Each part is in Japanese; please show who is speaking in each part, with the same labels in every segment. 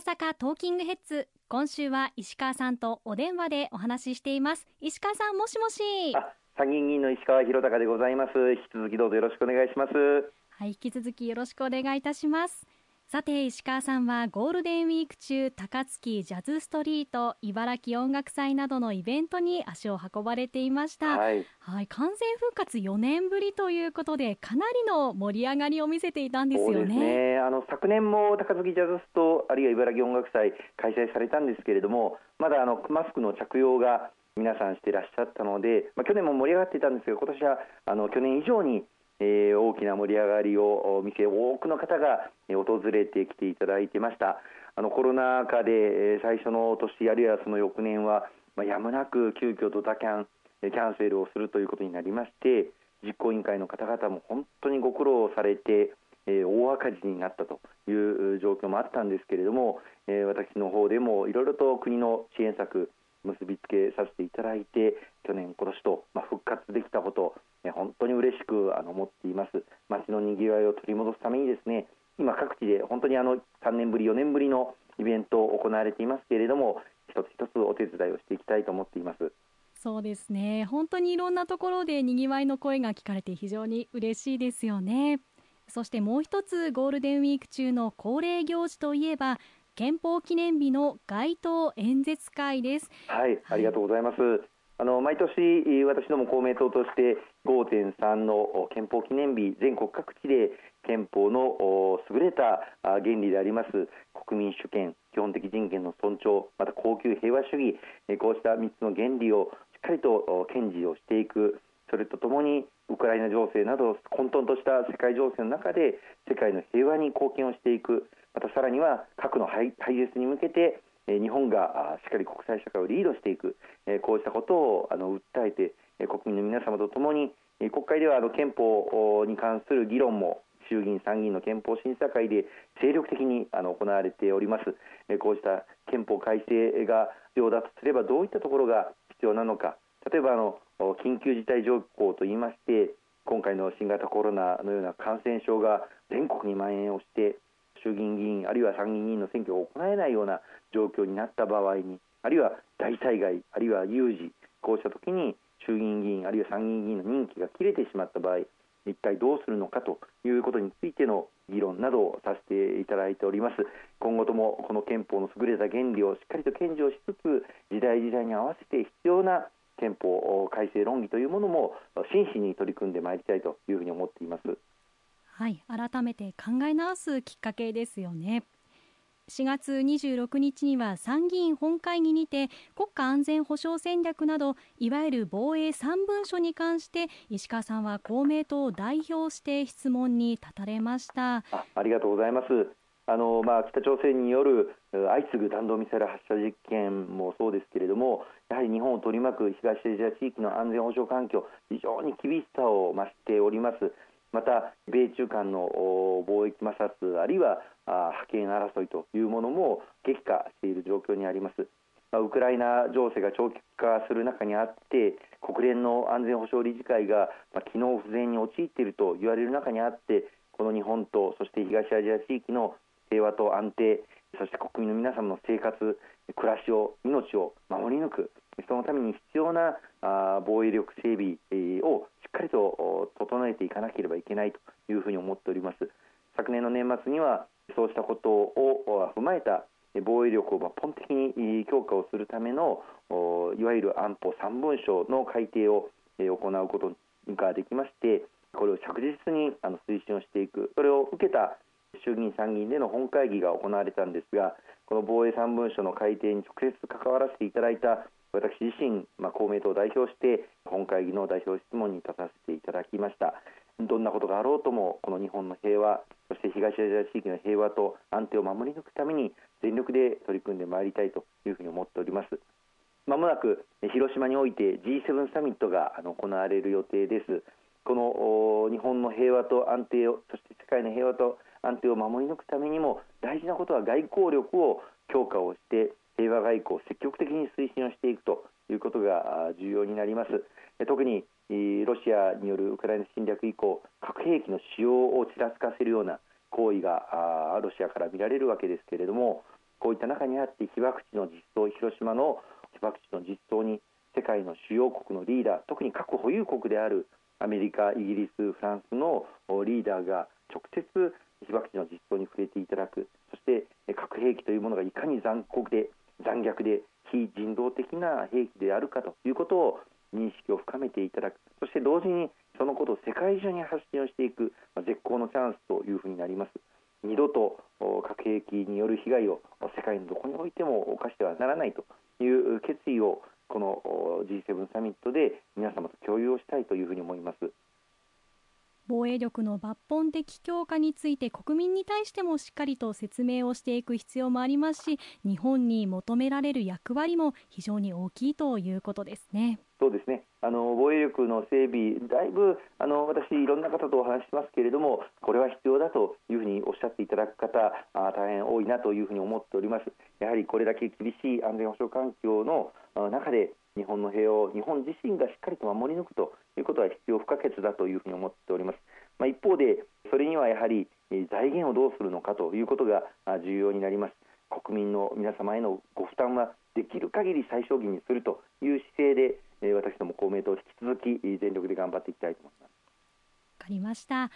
Speaker 1: 阪トーキングヘッズ。今週は石川さんとお電話でお話ししています。石川さんもしもし。
Speaker 2: 参議院議員の石川博隆でございます。引き続きどうぞよろしくお願いします。
Speaker 1: はい引き続きよろしくお願いいたしますさて石川さんはゴールデンウィーク中高槻ジャズストリート茨城音楽祭などのイベントに足を運ばれていました、はい、はい、完全復活4年ぶりということでかなりの盛り上がりを見せていたんですよね、
Speaker 2: ね、あの昨年も高槻ジャズストあるいは茨城音楽祭開催されたんですけれどもまだあのマスクの着用が皆さんしていらっしゃったので、まあ、去年も盛り上がっていたんですが今年はあの去年以上にえー、大きな盛り上がりを見せ多くの方が訪れてきていただいてました。あのコロナ禍で最初の年あるいはその翌年は、まあ、やむなく急遽ドタキャンキャンセルをするということになりまして実行委員会の方々も本当にご苦労されて、えー、大赤字になったという状況もあったんですけれども、えー、私の方でもいろいろと国の支援策結びつけさせていただいて去年、今年と、まあ、復活できたこと本当に嬉しくあの思っています。街のにぎわいを取り戻すためにですね今各地で本当にあの3年ぶり4年ぶりのイベントを行われていますけれども一つ一つお手伝いをしていきたいと思っています。
Speaker 1: そうですね。本当にいろんなところでにぎわいの声が聞かれて非常に嬉しいですよね。そしてもう一つゴールデンウィーク中の恒例行事といえば憲法記念日の街頭演説会です。
Speaker 2: はい、ありがとうございます。あの毎年、私ども公明党として5.3の憲法記念日、全国各地で憲法の優れた原理であります国民主権、基本的人権の尊重、また恒久平和主義、こうした3つの原理をしっかりと堅持をしていく、それとともにウクライナ情勢など混沌とした世界情勢の中で世界の平和に貢献をしていく、またさらには核の廃絶に向けて日本がしっかり国際社会をリードしていくこうしたことを訴えて国民の皆様とともに国会では憲法に関する議論も衆議院、参議院の憲法審査会で精力的に行われております。こうした憲法改正が必要だとすればどういったところが必要なのか。例えばあの緊急事態条項といいまして今回の新型コロナのような感染症が全国に蔓延をして衆議院議員あるいは参議院議員の選挙を行えないような状況になった場合にあるいは大災害あるいは有事こうした時に衆議院議員あるいは参議院議員の任期が切れてしまった場合一体どうするのかということについての議論などをさせていただいております。今後ともこの憲法の優れた原理をしっかりと堅持をしつつ時代時代に合わせて必要な憲法改正論議というものも真摯に取り組んでまいりたいというふうに思っています。
Speaker 1: はい改めて考え直すきっかけですよね。4月26日には参議院本会議にて国家安全保障戦略などいわゆる防衛3文書に関して石川さんは公明党を代表して質問に立たれました。
Speaker 2: ありがとうございます。あの、まあ、北朝鮮による相次ぐ弾道ミサイル発射実験もそうですけれどもやはり日本を取り巻く東アジア地域の安全保障環境非常に厳しさを増しております。また米中間の貿易摩擦あるいは覇権争いというものも激化している状況にあります。ウクライナ情勢が長期化する中にあって国連の安全保障理事会が機能不全に陥っていると言われる中にあってこの日本とそして東アジア地域の平和と安定そして国民の皆様の生活暮らしを命を守り抜くそのために必要な防衛力整備をしっかりと整えていかなければいけないというふうに思っております。昨年の年末にはそうしたことを踏まえた防衛力を抜本的に強化をするためのいわゆる安保3文書の改定を行うことができましてこれを着実に推進をしていく。それを受けた衆議院参議院での本会議が行われたんですがこの防衛3文書の改定に直接関わらせていただいた私自身、まあ、公明党を代表して本会議の代表質問に立たせていただきました。どんなことがあろうともこの日本の平和そして東アジア地域の平和と安定を守り抜くために全力で取り組んでまいりたいというふうに思っております。まもなく広島において G7 サミットが行われる予定です。この日本の平和と安定をそして世界の平和と安定を守り抜くためにも大事なことは外交力を強化をして平和外交を積極的に推進をしていくということが重要になります。特にロシアによるウクライナ侵略以降核兵器の使用をちらつかせるような行為がロシアから見られるわけですけれどもこういった中にあって被爆地の実装広島の被爆地の実装に世界の主要国のリーダー特に核保有国であるアメリカ、イギリス、フランスのリーダーが直接被爆地の実装に触れていただく。そして核兵器というものがいかに残酷で残虐で非人道的な兵器であるかということを認識を深めていただく。そして同時にそのことを世界中に発信をしていく、ま、絶好のチャンスというふうになります。二度と核兵器による被害を世界のどこにおいても犯してはならないという決意をこの G7 サミットで皆様と共有をしたいというふうに思います。
Speaker 1: 防衛力の抜本的強化について国民に対してもしっかりと説明をしていく必要もありますし日本に求められる役割も非常に大きいということですね。
Speaker 2: そうですねあの防衛力の整備、だいぶあの私、いろんな方とお話しますけれども、これは必要だというふうにおっしゃっていただく方、あ大変多いなというふうに思っております。やはりこれだけ厳しい安全保障環境の中で、日本の平和を日本自身がしっかりと守り抜くということは必要不可欠だというふうに思っております。まあ、一方で、それにはやはり財源をどうするのかということが重要になります。国民の皆様へのご負担はできる限り最小限にするという姿勢で私ども公明党引き続き全力で頑張っていきたいと思います。
Speaker 1: わかりました。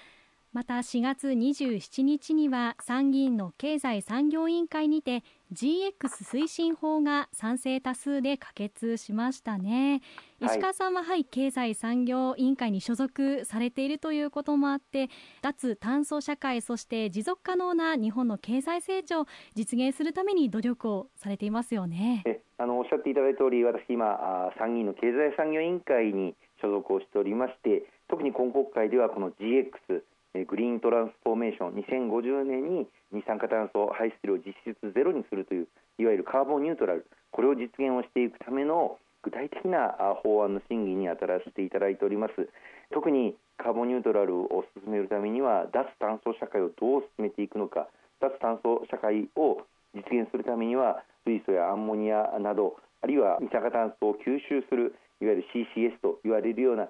Speaker 1: また4月27日には参議院の経済産業委員会にて GX 推進法が賛成多数で可決しましたね、はい、石川さんは、はい、経済産業委員会に所属されているということもあって脱炭素社会そして持続可能な日本の経済成長を実現するために努力をされていますよね
Speaker 2: あのおっしゃっていただいた通り私今参議院の経済産業委員会に所属をしておりまして特に今国会ではこの GX グリーントランスフォーメーション2050年に二酸化炭素排出量を実質ゼロにするといういわゆるカーボンニュートラルこれを実現をしていくための具体的な法案の審議に当たらせていただいております。特にカーボンニュートラルを進めるためには脱炭素社会をどう進めていくのか脱炭素社会を実現するためには水素やアンモニアなどあるいは二酸化炭素を吸収するいわゆる CCS と言われるような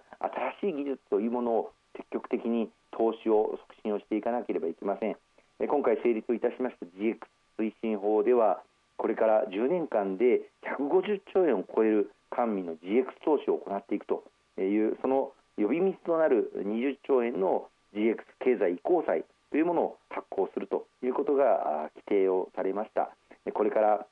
Speaker 2: 新しい技術というものを積極的に投資を促進をしていかなければいけません。今回成立いたしました GX 推進法ではこれから10年間で150兆円を超える官民の GX 投資を行っていくというその呼び水となる20兆円の GX 経済移行債というものを発行するということが規定をされました。これから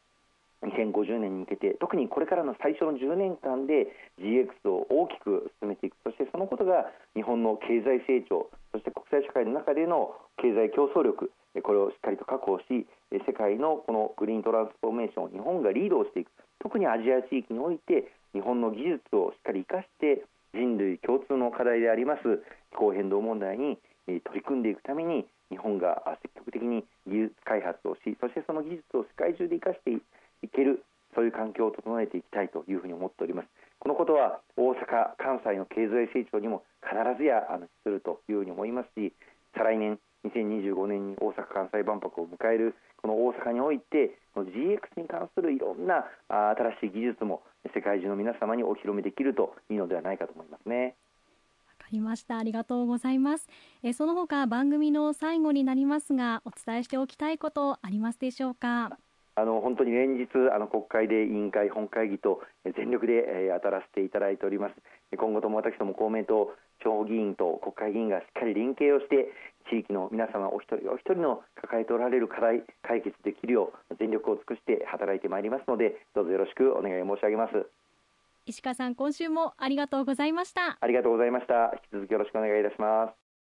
Speaker 2: 2050年に向けて特にこれからの最初の10年間で GX を大きく進めていく。そしてそのことが日本の経済成長そして国際社会の中での経済競争力これをしっかりと確保し世界のこのグリーントランスフォーメーションを日本がリードをしていく。特にアジア地域において日本の技術をしっかり生かして人類共通の課題であります気候変動問題に取り組んでいくために日本が積極的に技術開発をしそしてその技術を世界中で生かしていけるそういう環境を整えていきたいというふうに思っておりますこのことは大阪関西の経済成長にも必ずやあのするというふうに思いますし再来年2025年に大阪・関西万博を迎えるこの大阪においてこの GX に関するいろんな新しい技術も世界中の皆様にお披露目できるといいのではないかと思いますね。
Speaker 1: りました。ありがとうございます。えその他番組の最後になりますがお伝えしておきたいことありますでしょうか？
Speaker 2: あの本当に連日あの国会で委員会本会議と全力で、えー、当たらせていただいております。今後とも私ども公明党地方議員と国会議員がしっかり連携をして地域の皆様お一人お一人の抱えておられる課題解決できるよう全力を尽くして働いてまいりますのでどうぞよろしくお願い申し上げます。
Speaker 1: 石川さん今週もありがとうございました。
Speaker 2: ありがとうございました。引き続きよろしくお願いいたします。